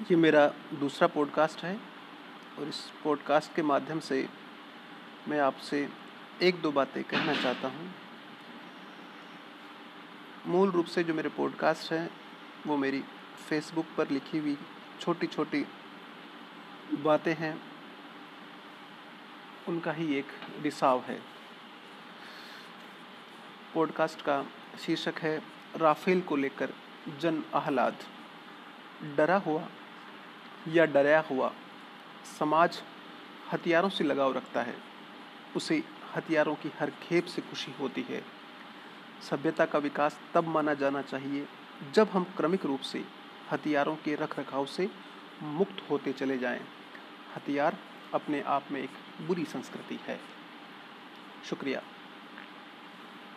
ये मेरा दूसरा पॉडकास्ट है और इस पॉडकास्ट के माध्यम से मैं आपसे एक दो बातें कहना चाहता हूँ। मूल रूप से जो मेरे पॉडकास्ट हैं, वो मेरी फेसबुक पर लिखी हुई छोटी छोटी बातें हैं। उनका ही एक रिसाव है। पॉडकास्ट का शीर्षक है, राफेल को लेकर जन आहलाद। डरा हुआ या डराया हुआ समाज हथियारों से लगाव रखता है। उसे हथियारों की हर खेप से खुशी होती है। सभ्यता का विकास तब माना जाना चाहिए जब हम क्रमिक रूप से हथियारों के रख रखाव से मुक्त होते चले जाएँ। हथियार अपने आप में एक बुरी संस्कृति है। शुक्रिया।